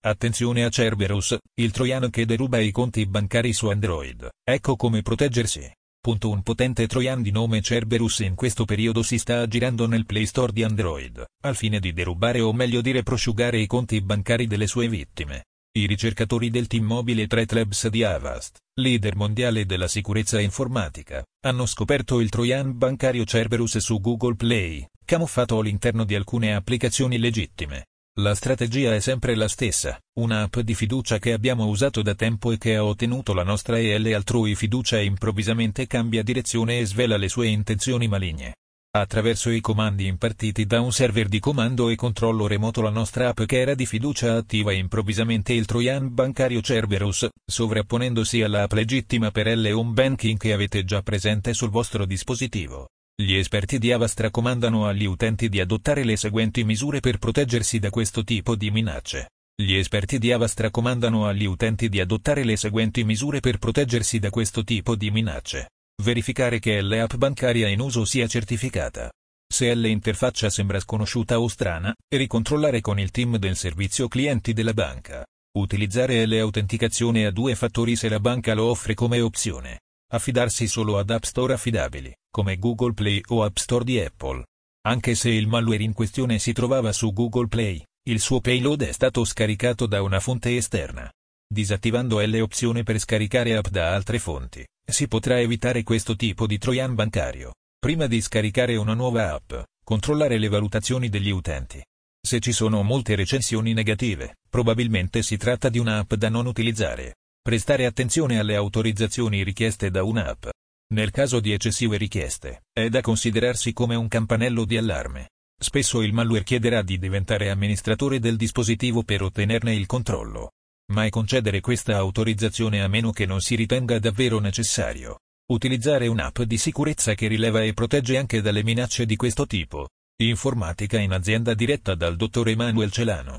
Attenzione a Cerberus, il troiano che deruba i conti bancari su Android. Ecco come proteggersi. Punto un potente troian di nome Cerberus in questo periodo si sta aggirando nel Play Store di Android, al fine di derubare o meglio dire prosciugare i conti bancari delle sue vittime. I ricercatori del team mobile Threat Labs di Avast, leader mondiale della sicurezza informatica, hanno scoperto il troian bancario Cerberus su Google Play, camuffato all'interno di alcune applicazioni legittime. La strategia è sempre la stessa, un'app di fiducia che abbiamo usato da tempo e che ha ottenuto la nostra EL altrui fiducia e improvvisamente cambia direzione e svela le sue intenzioni maligne. Attraverso i comandi impartiti da un server di comando e controllo remoto la nostra app che era di fiducia attiva improvvisamente il trojan bancario Cerberus, sovrapponendosi alla app legittima per L Home Banking che avete già presente sul vostro dispositivo. Gli esperti di Avast raccomandano agli utenti di adottare le seguenti misure per proteggersi da questo tipo di minacce. Gli esperti di Avast raccomandano agli utenti di adottare le seguenti misure per proteggersi da questo tipo di minacce. Verificare che l'app bancaria in uso sia certificata. Se l'interfaccia sembra sconosciuta o strana, ricontrollare con il team del servizio clienti della banca. Utilizzare l'autenticazione a due fattori se la banca lo offre come opzione. Affidarsi solo ad App Store affidabili come Google Play o App Store di Apple. Anche se il malware in questione si trovava su Google Play, il suo payload è stato scaricato da una fonte esterna. Disattivando L opzione per scaricare app da altre fonti, si potrà evitare questo tipo di trojan bancario. Prima di scaricare una nuova app, controllare le valutazioni degli utenti. Se ci sono molte recensioni negative, probabilmente si tratta di un'app da non utilizzare. Prestare attenzione alle autorizzazioni richieste da un'app. Nel caso di eccessive richieste, è da considerarsi come un campanello di allarme. Spesso il malware chiederà di diventare amministratore del dispositivo per ottenerne il controllo. Mai concedere questa autorizzazione a meno che non si ritenga davvero necessario. Utilizzare un'app di sicurezza che rileva e protegge anche dalle minacce di questo tipo. Informatica in azienda diretta dal dottor Emanuel Celano.